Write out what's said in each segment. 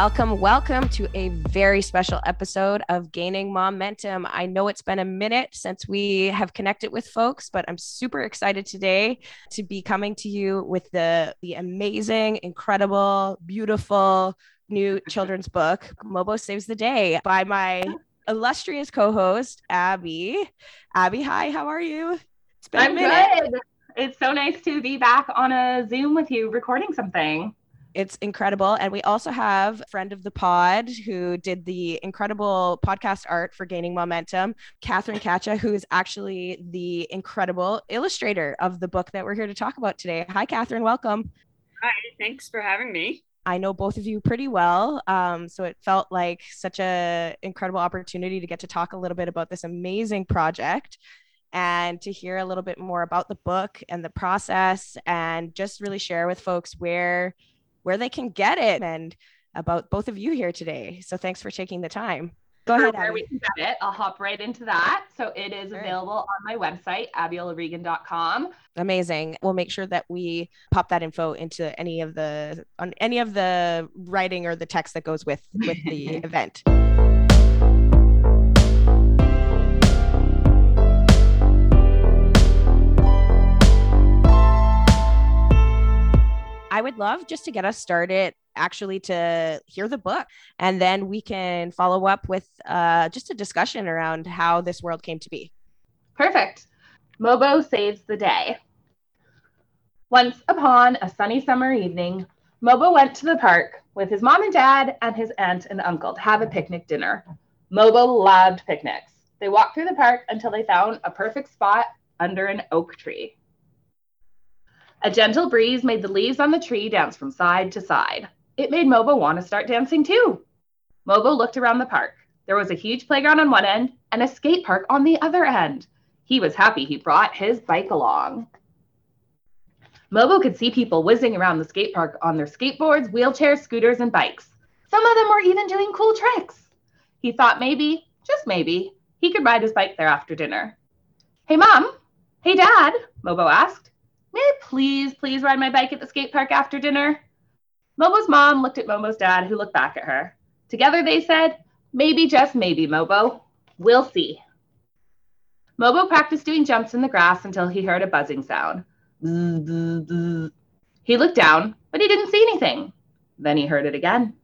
Welcome, welcome to a very special episode of Gaining Momentum. I know it's been a minute since we have connected with folks, but I'm super excited today to be coming to you with the, the amazing, incredible, beautiful new children's book, Mobo Saves the Day, by my illustrious co-host, Abby. Abby, hi, how are you? It's been I'm a minute. good. It's so nice to be back on a Zoom with you recording something. It's incredible. And we also have friend of the pod who did the incredible podcast art for Gaining Momentum, Catherine Katcha, who is actually the incredible illustrator of the book that we're here to talk about today. Hi, Catherine. Welcome. Hi, thanks for having me. I know both of you pretty well, um, so it felt like such an incredible opportunity to get to talk a little bit about this amazing project and to hear a little bit more about the book and the process and just really share with folks where where they can get it and about both of you here today. So thanks for taking the time. Go ahead. Where we can get it, I'll hop right into that. So it is sure. available on my website, abiolaregan.com. Amazing. We'll make sure that we pop that info into any of the on any of the writing or the text that goes with with the event. Would love just to get us started actually to hear the book and then we can follow up with uh, just a discussion around how this world came to be. Perfect. Mobo saves the day. Once upon a sunny summer evening, Mobo went to the park with his mom and dad and his aunt and uncle to have a picnic dinner. Mobo loved picnics. They walked through the park until they found a perfect spot under an oak tree. A gentle breeze made the leaves on the tree dance from side to side. It made Mobo want to start dancing too. Mobo looked around the park. There was a huge playground on one end and a skate park on the other end. He was happy he brought his bike along. Mobo could see people whizzing around the skate park on their skateboards, wheelchairs, scooters, and bikes. Some of them were even doing cool tricks. He thought maybe, just maybe, he could ride his bike there after dinner. Hey, Mom. Hey, Dad, Mobo asked. May I please, please ride my bike at the skate park after dinner? Mobo's mom looked at Mobo's dad, who looked back at her. Together they said, Maybe, just maybe, Mobo. We'll see. Mobo practiced doing jumps in the grass until he heard a buzzing sound. He looked down, but he didn't see anything. Then he heard it again.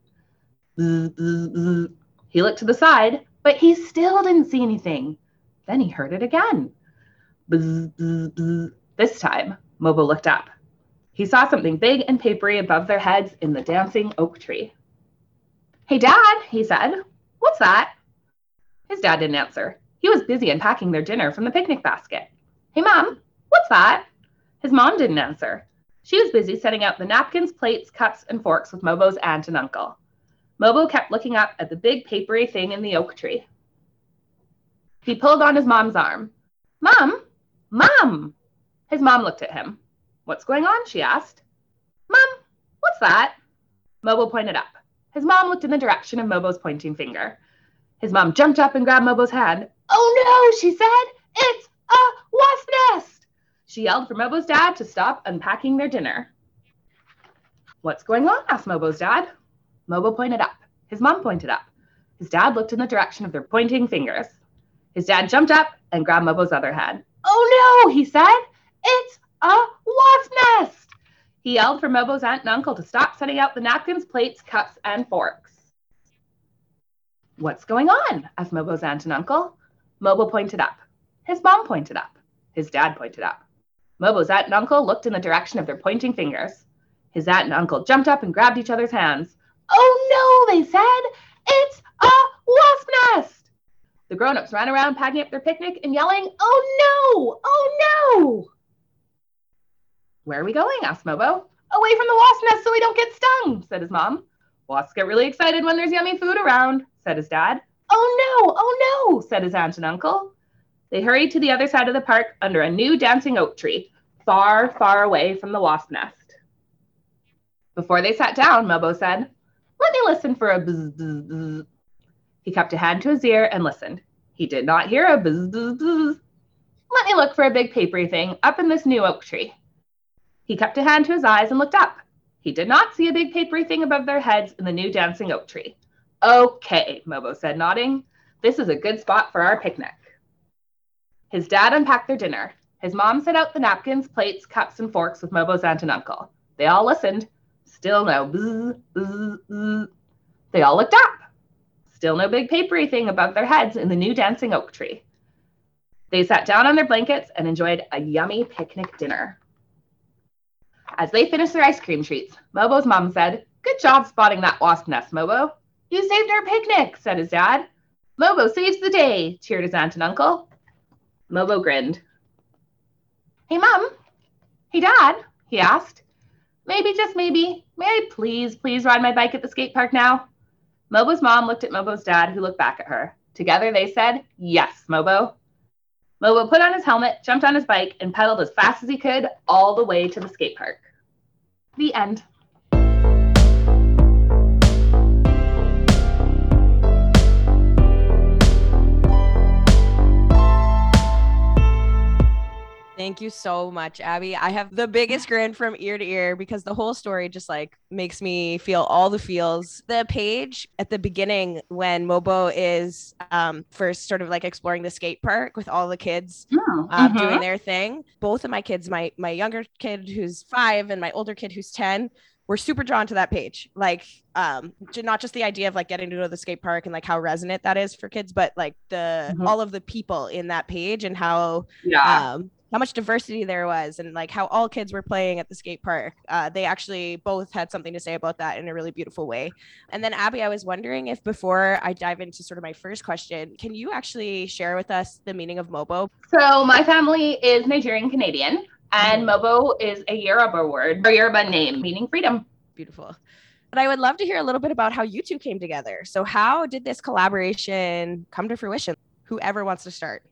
He looked to the side, but he still didn't see anything. Then he heard it again. This time, Mobo looked up. He saw something big and papery above their heads in the dancing oak tree. Hey, Dad, he said. What's that? His dad didn't answer. He was busy unpacking their dinner from the picnic basket. Hey, Mom, what's that? His mom didn't answer. She was busy setting out the napkins, plates, cups, and forks with Mobo's aunt and uncle. Mobo kept looking up at the big papery thing in the oak tree. He pulled on his mom's arm. Mom, Mom, his mom looked at him. What's going on? she asked. Mom, what's that? Mobo pointed up. His mom looked in the direction of Mobo's pointing finger. His mom jumped up and grabbed Mobo's hand. Oh no, she said. It's a wasp nest. She yelled for Mobo's dad to stop unpacking their dinner. What's going on? asked Mobo's dad. Mobo pointed up. His mom pointed up. His dad looked in the direction of their pointing fingers. His dad jumped up and grabbed Mobo's other hand. Oh no, he said. It's a wasp nest! He yelled for Mobo's aunt and uncle to stop setting out the napkins, plates, cups, and forks. What's going on? asked Mobo's aunt and uncle. Mobo pointed up. His mom pointed up. His dad pointed up. Mobo's aunt and uncle looked in the direction of their pointing fingers. His aunt and uncle jumped up and grabbed each other's hands. Oh no, they said. It's a wasp nest. The grown ups ran around packing up their picnic and yelling, Oh no! Oh no! Where are we going? asked Mobo. Away from the wasp nest so we don't get stung, said his mom. Wasps get really excited when there's yummy food around, said his dad. Oh no, oh no, said his aunt and uncle. They hurried to the other side of the park under a new dancing oak tree, far, far away from the wasp nest. Before they sat down, Mobo said, Let me listen for a buzz, buzz, buzz. He kept a hand to his ear and listened. He did not hear a buzz, buzz, buzz. Let me look for a big papery thing up in this new oak tree. He kept a hand to his eyes and looked up. He did not see a big papery thing above their heads in the new dancing oak tree. Okay, Mobo said, nodding. This is a good spot for our picnic. His dad unpacked their dinner. His mom set out the napkins, plates, cups, and forks with Mobo's aunt and uncle. They all listened. Still no bzz, bzz, bzz. They all looked up. Still no big papery thing above their heads in the new dancing oak tree. They sat down on their blankets and enjoyed a yummy picnic dinner. As they finished their ice cream treats, Mobo's mom said, Good job spotting that wasp nest, Mobo. You saved our picnic, said his dad. Mobo saves the day, cheered his aunt and uncle. Mobo grinned. Hey, Mom. Hey, Dad, he asked. Maybe, just maybe, may I please, please ride my bike at the skate park now? Mobo's mom looked at Mobo's dad, who looked back at her. Together they said, Yes, Mobo. Mobo put on his helmet, jumped on his bike, and pedaled as fast as he could all the way to the skate park. The end. Thank you so much, Abby. I have the biggest grin from ear to ear because the whole story just like makes me feel all the feels. The page at the beginning when Mobo is um, first sort of like exploring the skate park with all the kids Oh, uh, doing their thing. Both of my kids, my my younger kid who's five and my older kid who's ten, were super drawn to that page. Like, um, not just the idea of like getting to go to the skate park and like how resonant that is for kids, but like the Mhm. all of the people in that page and how Yeah. um how much diversity there was and like how all kids were playing at the skate park. Uh, they actually both had something to say about that in a really beautiful way. And then abby i was wondering if before i dive into sort of my first question can you actually share with us the meaning of mobo? So my family is Nigerian Canadian, and Mobo is a Yoruba word or Yoruba name meaning freedom. beautiful. But i would love to hear a little bit about how you two came together. So how did this collaboration come to fruition? Whoever wants to start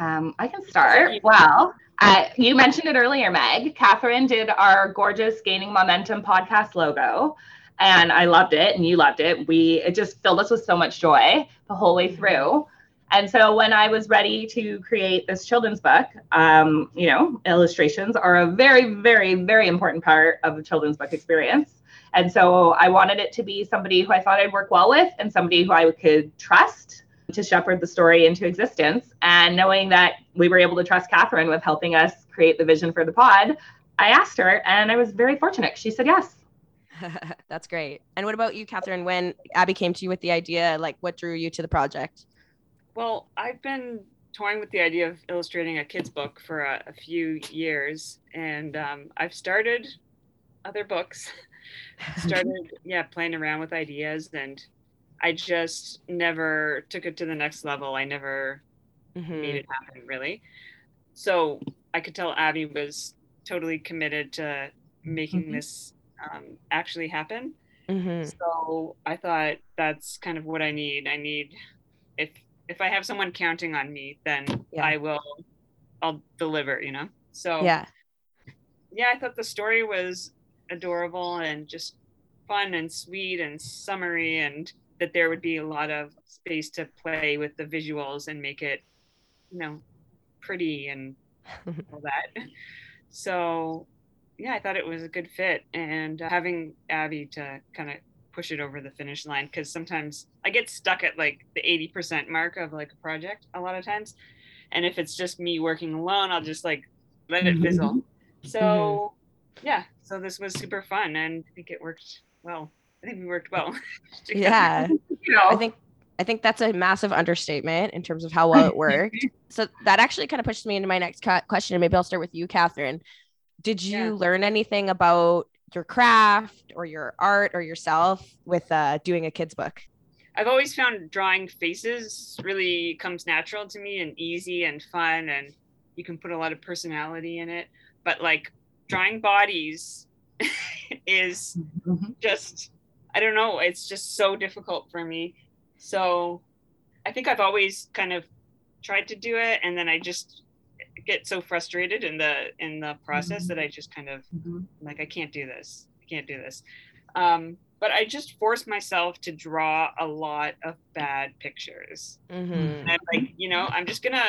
Um, I can start. Well, uh, you mentioned it earlier, Meg. Catherine did our gorgeous Gaining Momentum podcast logo, and I loved it, and you loved it. We it just filled us with so much joy the whole way through. And so when I was ready to create this children's book, um, you know, illustrations are a very, very, very important part of the children's book experience. And so I wanted it to be somebody who I thought I'd work well with and somebody who I could trust to shepherd the story into existence. And knowing that we were able to trust Catherine with helping us create the vision for the pod, I asked her and I was very fortunate. She said yes. that's great and what about you catherine when abby came to you with the idea like what drew you to the project Well, I've been toying with the idea of illustrating a kid's book for a, a few years, and um, I've started other books. started, yeah, playing around with ideas, and I just never took it to the next level. I never Mhm. made it happen, really. So I could tell Abby was totally committed to making Mhm. this um, actually happen. Mhm. So I thought that's kind of what I need. I need if if I have someone counting on me, then Yeah. I will I'll deliver, you know. So yeah yeah, I thought the story was adorable and just fun and sweet and summery and that there would be a lot of space to play with the visuals and make it, you know, pretty and all that. So yeah, I thought it was a good fit and uh, having Abby to kind of push it over the finish line because sometimes I get stuck at like the 80% mark of like a project a lot of times. And if it's just me working alone, I'll just like let it fizzle. So yeah, so this was super fun and I think it worked well. I think we worked well. yeah You know, I think I think that's a massive understatement in terms of how well it worked. so that actually kind of pushes me into my next ca- question, and maybe I'll start with you, Catherine. Did you Yeah. learn anything about your craft or your art or yourself with uh, doing a kids book? I've always found drawing faces really comes natural to me and easy and fun and you can put a lot of personality in it. But like drawing bodies is Mhm. just I don't know, it's just so difficult for me. So I think I've always kind of tried to do it, and then I just get so frustrated in the in the process mm-hmm. that I just kind of mm-hmm. like I can't do this. I can't do this. Um, but I just force myself to draw a lot of bad pictures. Mm-hmm. And I'm like, you know, I'm just gonna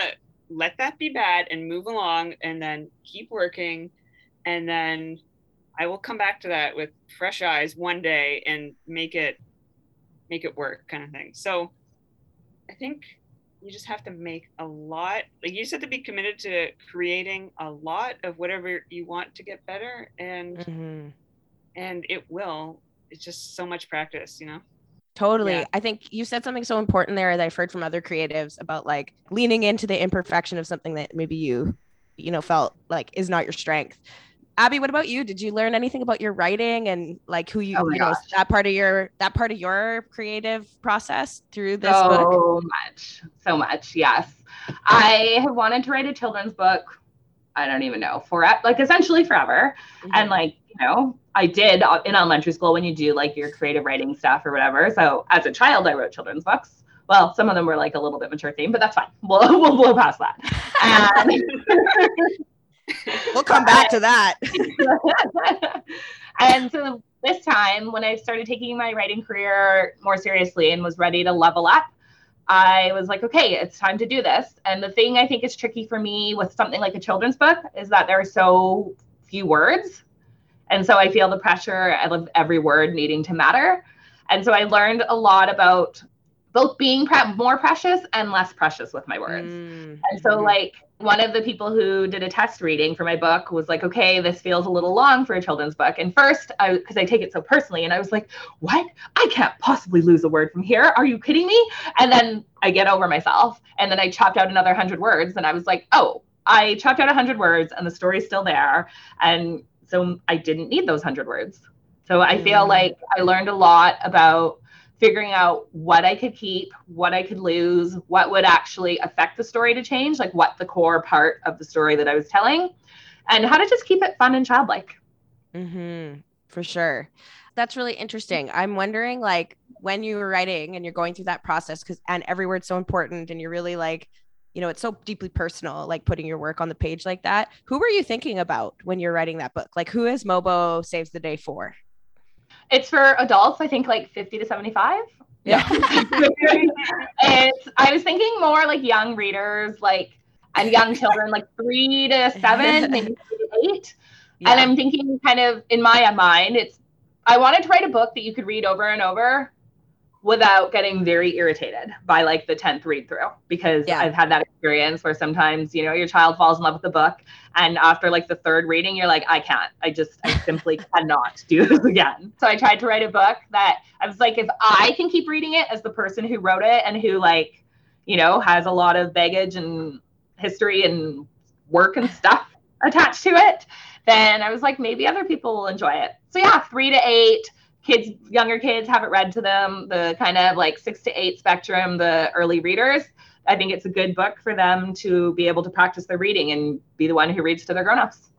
let that be bad and move along, and then keep working, and then I will come back to that with fresh eyes one day and make it make it work, kind of thing. So I think you just have to make a lot like you just have to be committed to creating a lot of whatever you want to get better and mm-hmm. and it will it's just so much practice you know Totally. Yeah. I think you said something so important there that I've heard from other creatives about like leaning into the imperfection of something that maybe you, you know, felt like is not your strength. Abby, what about you? Did you learn anything about your writing and like who you, oh you know, that part of your that part of your creative process through this so book? So much, so much. Yes, I have wanted to write a children's book. I don't even know for like essentially forever, mm-hmm. and like you know, I did in elementary school when you do like your creative writing stuff or whatever. So as a child, I wrote children's books. Well, some of them were like a little bit mature theme, but that's fine. We'll we'll blow past that. we'll come back to that. and so this time, when I started taking my writing career more seriously and was ready to level up, I was like, okay, it's time to do this. And the thing I think is tricky for me with something like a children's book is that there are so few words. And so I feel the pressure of every word needing to matter. And so I learned a lot about both being pre- more precious and less precious with my words. Mm-hmm. And so, like, one of the people who did a test reading for my book was like, okay, this feels a little long for a children's book. And first, I because I take it so personally, and I was like, what? I can't possibly lose a word from here. Are you kidding me? And then I get over myself, and then I chopped out another hundred words, and I was like, oh, I chopped out a hundred words, and the story's still there, and so I didn't need those hundred words. So I feel mm. like I learned a lot about figuring out what I could keep, what I could lose, what would actually affect the story to change, like what the core part of the story that I was telling, and how to just keep it fun and childlike. Mm-hmm, for sure. That's really interesting. I'm wondering, like, when you were writing and you're going through that process, because and every word's so important, and you're really like, you know, it's so deeply personal, like putting your work on the page like that. Who were you thinking about when you're writing that book? Like, who is Mobo Saves the Day for? It's for adults, I think like 50 to 75. Yeah. it's I was thinking more like young readers, like and young children, like three to seven, maybe eight. Yeah. And I'm thinking kind of in my mind, it's I wanted to write a book that you could read over and over without getting very irritated by like the 10th read through because yeah. I've had that experience where sometimes, you know, your child falls in love with the book and after like the third reading you're like I can't. I just I simply cannot do this again. So I tried to write a book that I was like if I can keep reading it as the person who wrote it and who like, you know, has a lot of baggage and history and work and stuff attached to it, then I was like maybe other people will enjoy it. So yeah, 3 to 8 kids younger kids have it read to them the kind of like six to eight spectrum the early readers i think it's a good book for them to be able to practice their reading and be the one who reads to their grown-ups.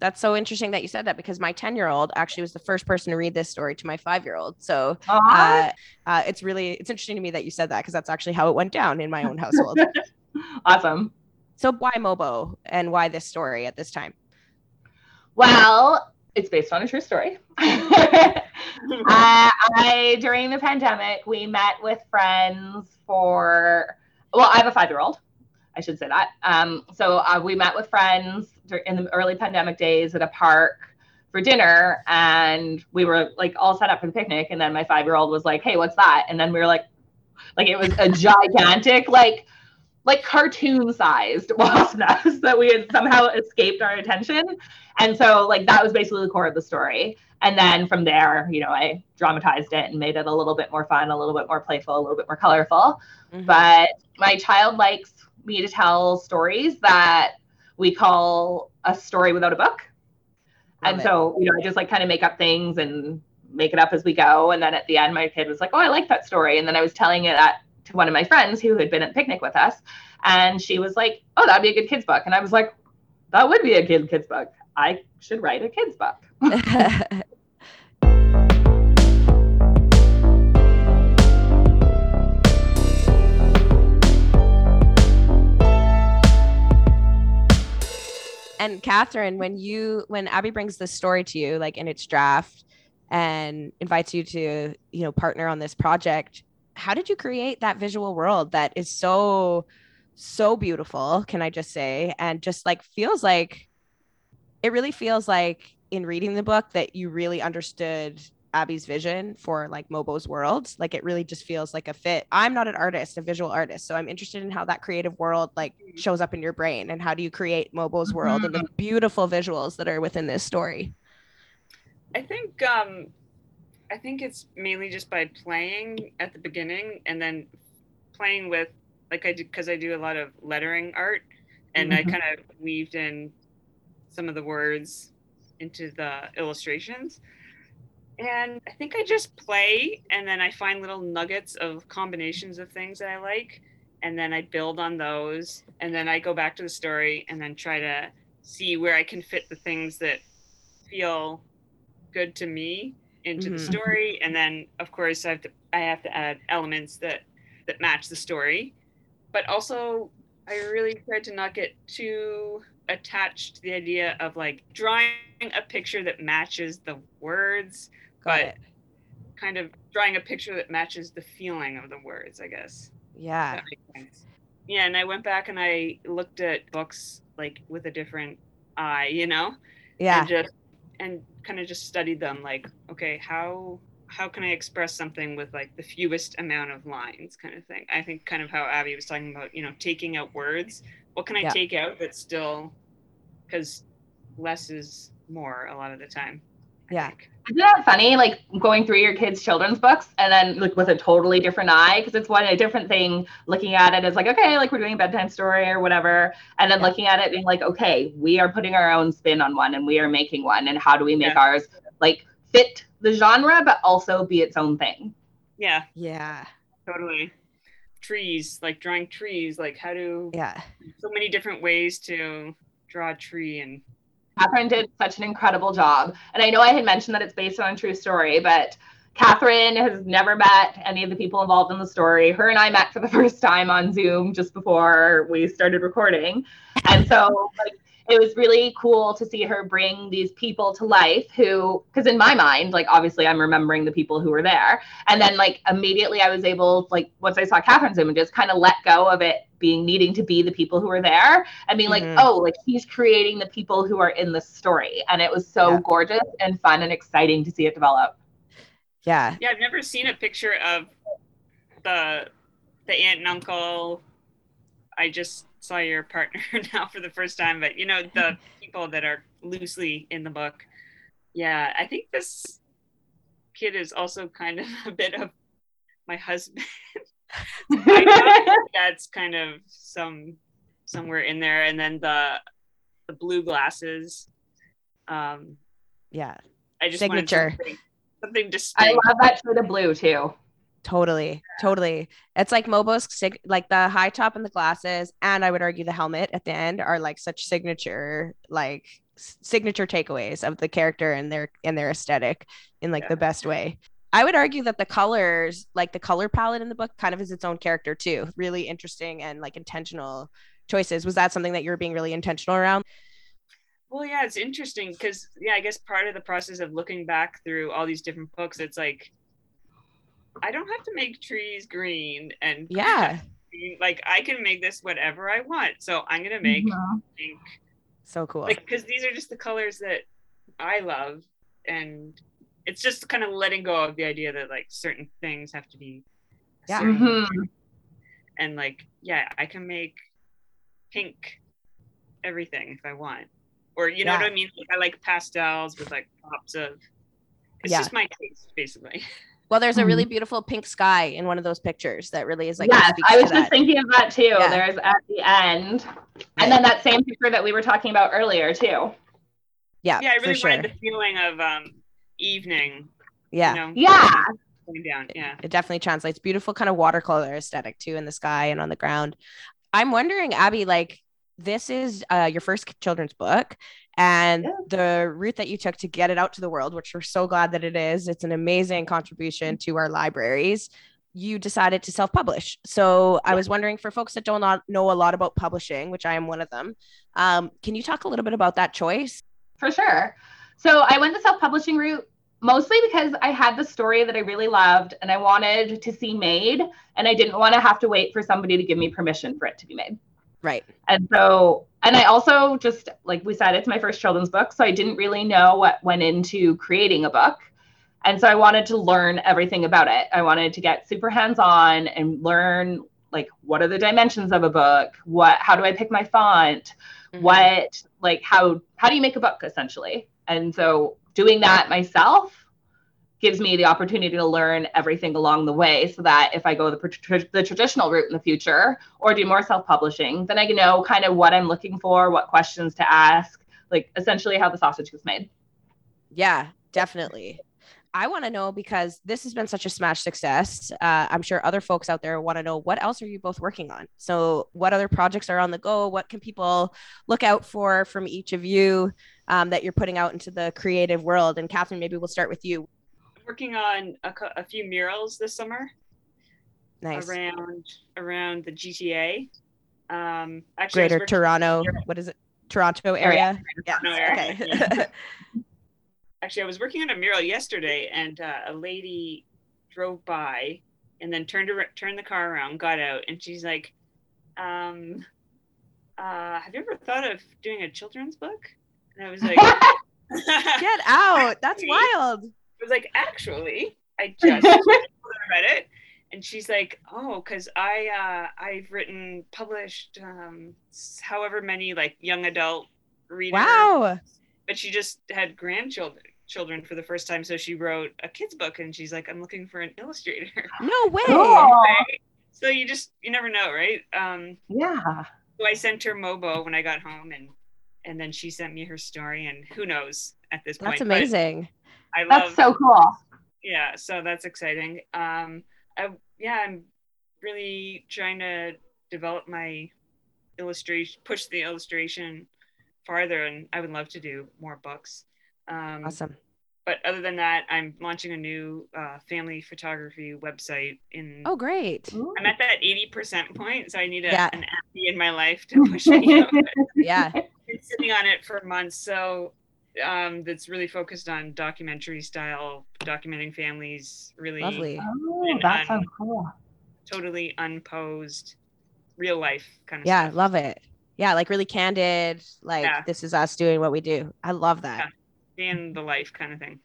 That's so interesting that you said that because my 10 year old actually was the first person to read this story to my five year old so uh, uh, it's really it's interesting to me that you said that because that's actually how it went down in my own household. Awesome. So why mobo and why this story at this time? Well it's based on a true story. uh, I during the pandemic, we met with friends for. Well, I have a five-year-old. I should say that. Um, so uh, we met with friends in the early pandemic days at a park for dinner, and we were like all set up for the picnic. And then my five-year-old was like, "Hey, what's that?" And then we were like, like it was a gigantic like like cartoon sized wasp nest that we had somehow escaped our attention. And so like that was basically the core of the story. And then from there, you know, I dramatized it and made it a little bit more fun, a little bit more playful, a little bit more colorful. Mm-hmm. But my child likes me to tell stories that we call a story without a book. Love and it. so, you know, I just like kind of make up things and make it up as we go. And then at the end, my kid was like, Oh, I like that story. And then I was telling it at to one of my friends who had been at the picnic with us. And she was like, Oh, that'd be a good kids book. And I was like, That would be a good kids book. I should write a kids book. And Catherine, when you when Abby brings this story to you, like in its draft, and invites you to, you know, partner on this project, how did you create that visual world that is so so beautiful, can I just say, and just like feels like it really feels like in reading the book that you really understood Abby's vision for like Mobo's world. Like it really just feels like a fit. I'm not an artist, a visual artist, so I'm interested in how that creative world like mm-hmm. shows up in your brain and how do you create Mobo's world mm-hmm. and the mm-hmm. beautiful visuals that are within this story. I think um I think it's mainly just by playing at the beginning and then playing with like I do because I do a lot of lettering art and mm-hmm. I kind of weaved in some of the words into the illustrations. And I think I just play and then I find little nuggets of combinations of things that I like. And then I build on those. And then I go back to the story and then try to see where I can fit the things that feel good to me into mm-hmm. the story. And then of course I have to I have to add elements that that match the story. But also I really tried to not get too attached to the idea of like drawing a picture that matches the words but it. kind of drawing a picture that matches the feeling of the words, I guess. Yeah. Yeah, and I went back and I looked at books like with a different eye, you know? Yeah. And just and kind of just studied them like, okay, how how can I express something with like the fewest amount of lines kind of thing. I think kind of how Abby was talking about, you know, taking out words. What can I yeah. take out that's still because less is more a lot of the time. I yeah. Isn't that funny? Like going through your kids' children's books and then like with a totally different eye, because it's one a different thing looking at it as like, okay, like we're doing a bedtime story or whatever. And then yeah. looking at it being like, okay, we are putting our own spin on one and we are making one. And how do we make yeah. ours like fit the genre, but also be its own thing? Yeah. Yeah. Totally. Trees, like drawing trees, like how do yeah so many different ways to draw a tree and Catherine did such an incredible job. And I know I had mentioned that it's based on a true story, but Catherine has never met any of the people involved in the story. Her and I met for the first time on Zoom just before we started recording. And so like, it was really cool to see her bring these people to life who because in my mind like obviously i'm remembering the people who were there. And then like immediately i was able like once i saw catherine's images kind of let go of it being needing to be the people who were there and being mm-hmm. like oh like he's creating the people who are in the story. And it was so yeah. gorgeous and fun and exciting to see it develop. Yeah. Yeah i've never seen a picture of the the aunt and uncle. I just saw your partner now for the first time, but you know, the people that are loosely in the book. Yeah, I think this kid is also kind of a bit of my husband. that's kind of some somewhere in there. And then the the blue glasses. Um yeah. I just signature something, something distinct. I love that shade of blue too. Totally, totally. It's like Mobo's sig- like the high top and the glasses, and I would argue the helmet at the end are like such signature, like s- signature takeaways of the character and their and their aesthetic in like yeah. the best way. I would argue that the colors, like the color palette in the book, kind of is its own character too. Really interesting and like intentional choices. Was that something that you were being really intentional around? Well, yeah, it's interesting because yeah, I guess part of the process of looking back through all these different books, it's like I don't have to make trees green and yeah, like I can make this whatever I want. So I'm gonna make mm-hmm. pink. So cool. Like because these are just the colors that I love, and it's just kind of letting go of the idea that like certain things have to be. Yeah. Mm-hmm. And like yeah, I can make pink everything if I want, or you know yeah. what I mean. Like, I like pastels with like pops of. It's yeah. just my taste, basically. Well, there's a really mm-hmm. beautiful pink sky in one of those pictures that really is like. Yes, I was just thinking of that too. Yeah. There's at the end, and then that same picture that we were talking about earlier too. Yeah, yeah, I really wanted the feeling of um evening. Yeah, you know, yeah. Going down, yeah. It definitely translates. Beautiful kind of watercolor aesthetic too in the sky and on the ground. I'm wondering, Abby, like this is uh, your first children's book and yeah. the route that you took to get it out to the world which we're so glad that it is it's an amazing contribution to our libraries you decided to self-publish. So I was wondering for folks that don't know a lot about publishing, which I am one of them, um, can you talk a little bit about that choice? For sure. So I went the self-publishing route mostly because I had the story that I really loved and I wanted to see made, and I didn't want to have to wait for somebody to give me permission for it to be made. Right. And so, and I also just, like we said, it's my first children's book. So I didn't really know what went into creating a book. And so I wanted to learn everything about it. I wanted to get super hands on and learn like what are the dimensions of a book? What how do I pick my font? Mm-hmm. What like how how do you make a book essentially? And so doing that myself gives me the opportunity to learn everything along the way so that if I go the, the traditional route in the future or do more self publishing, then I can know kind of what I'm looking for, what questions to ask, like essentially how the sausage was made. Yeah, definitely. I want to know because this has been such a smash success. Uh, I'm sure other folks out there want to know what else are you both working on? So, what other projects are on the go? What can people look out for from each of you um, that you're putting out into the creative world? And Catherine, maybe we'll start with you. Working on a, a few murals this summer. Nice. Around around the GTA. Um, actually, Greater Toronto. What is it? Toronto area. Yeah. Okay. Actually i was working on a mural yesterday and uh, a lady drove by and then turned to turned the car around got out and she's like um uh have you ever thought of doing a children's book and i was like get out that's wild i was like actually i just read it. And she's like oh because i uh i've written published um however many like young adult readers. Wow. But she just had grandchildren children for the first time so she wrote a kids book and she's like i'm looking for an illustrator. No way. Right? so you just you never know right? Um yeah. so i sent her mobo when i got home and and then she sent me her story and who knows at this point that's amazing i love that's so cool yeah so that's exciting um I, yeah i'm really trying to develop my illustration push the illustration farther and i would love to do more books um, awesome. But other than that, I'm launching a new uh, family photography website. In oh, great! I'm at that 80% point, so I need a, yeah. an Abby in my life to push me. yeah, been sitting on it for months, so um, that's really focused on documentary style, documenting families. Really lovely. Oh, that sounds cool. Totally unposed, real life kind of. Yeah, stuff. love it. Yeah, like really candid. Like yeah. this is us doing what we do. I love that. Yeah in the life kind of thing.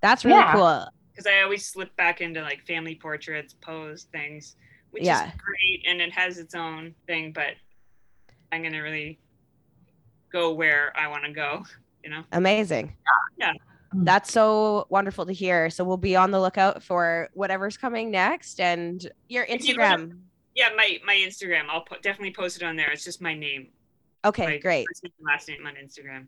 That's really yeah. cool. Because I always slip back into like family portraits, pose things, which yeah. is great and it has its own thing, but I'm gonna really go where I want to go, you know. Amazing. Yeah. Mm. That's so wonderful to hear. So we'll be on the lookout for whatever's coming next and your Instagram. You yeah, my my Instagram. I'll put, definitely post it on there. It's just my name. Okay, my great. last name on Instagram.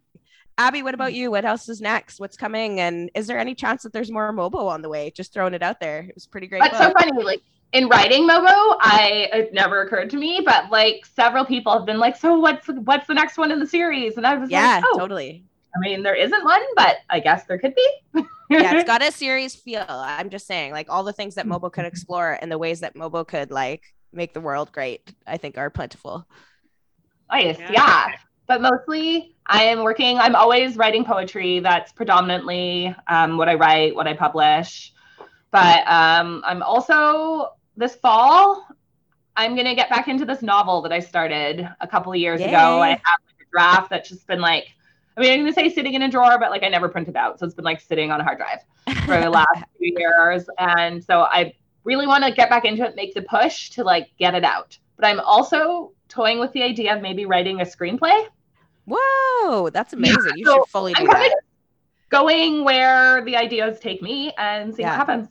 Abby, what about mm. you? What else is next? What's coming? And is there any chance that there's more Mobo on the way? Just throwing it out there. It was pretty great. That's book. so funny. Like in writing Mobo, I it never occurred to me, but like several people have been like, "So what's what's the next one in the series?" And I was yeah, like, "Oh, totally." I mean, there isn't one, but I guess there could be. yeah, it's got a series feel. I'm just saying, like all the things that Mobo could explore and the ways that Mobo could like make the world great, I think are plentiful. Nice. Yeah. yeah but mostly I am working, I'm always writing poetry. That's predominantly um, what I write, what I publish. But um, I'm also, this fall, I'm going to get back into this novel that I started a couple of years Yay. ago. I have like a draft that's just been like, I mean, I'm going to say sitting in a drawer, but like I never printed out. So it's been like sitting on a hard drive for the last few years. And so I really want to get back into it, make the push to like get it out. But I'm also toying with the idea of maybe writing a screenplay. Whoa, that's amazing. Yeah, you so should fully do that. Going where the ideas take me and see yeah. what happens.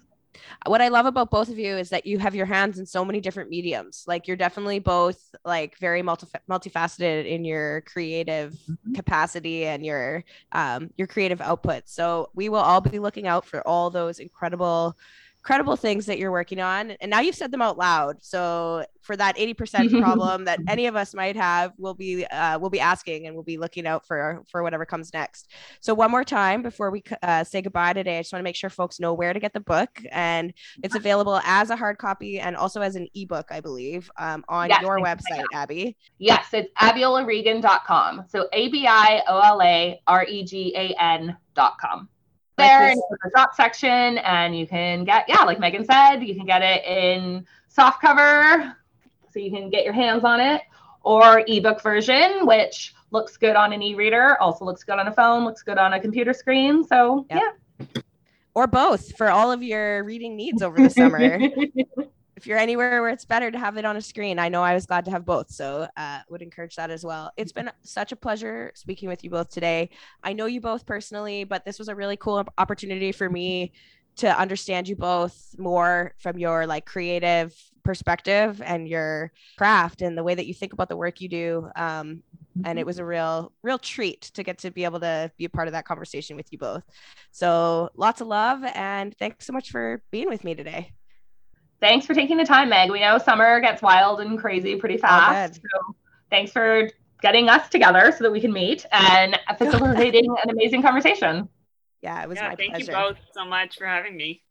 What I love about both of you is that you have your hands in so many different mediums. Like you're definitely both like very multi- multifaceted in your creative mm-hmm. capacity and your um, your creative output. So we will all be looking out for all those incredible incredible things that you're working on. And now you've said them out loud. So for that 80% problem that any of us might have, we'll be uh, we'll be asking and we'll be looking out for for whatever comes next. So one more time before we uh, say goodbye today, I just want to make sure folks know where to get the book, and it's available as a hard copy and also as an ebook, I believe, um, on yes, your website, Abby. Yes, it's abiolaregan.com. So A B I O L A R E G A N.com there in the shop section and you can get yeah like megan said you can get it in soft cover so you can get your hands on it, or ebook version, which looks good on an e-reader, also looks good on a phone, looks good on a computer screen. So yep. yeah. Or both for all of your reading needs over the summer. if you're anywhere where it's better to have it on a screen, I know I was glad to have both. So uh, would encourage that as well. It's been such a pleasure speaking with you both today. I know you both personally, but this was a really cool opportunity for me to understand you both more from your like creative perspective and your craft and the way that you think about the work you do um, and it was a real real treat to get to be able to be a part of that conversation with you both so lots of love and thanks so much for being with me today thanks for taking the time meg. We know summer gets wild and crazy pretty fast so thanks for getting us together so that we can meet and facilitating an amazing conversation. Yeah it was yeah, my thank pleasure. you both so much for having me.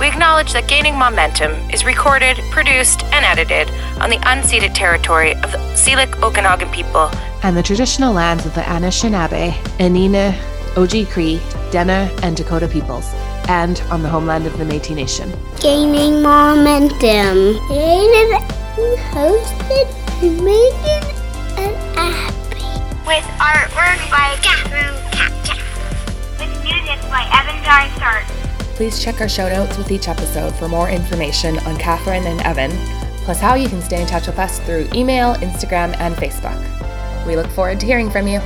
We acknowledge that Gaining Momentum is recorded, produced, and edited on the unceded territory of the Syilx Okanagan people and the traditional lands of the Anishinaabe, Inina, Oji Cree, Dene, and Dakota peoples, and on the homeland of the Métis Nation. Gaining Momentum. Created and hosted by Megan and Abby. With artwork by Catherine Captain. With music by Evan Dysart. Please check our show notes with each episode for more information on Catherine and Evan, plus how you can stay in touch with us through email, Instagram, and Facebook. We look forward to hearing from you.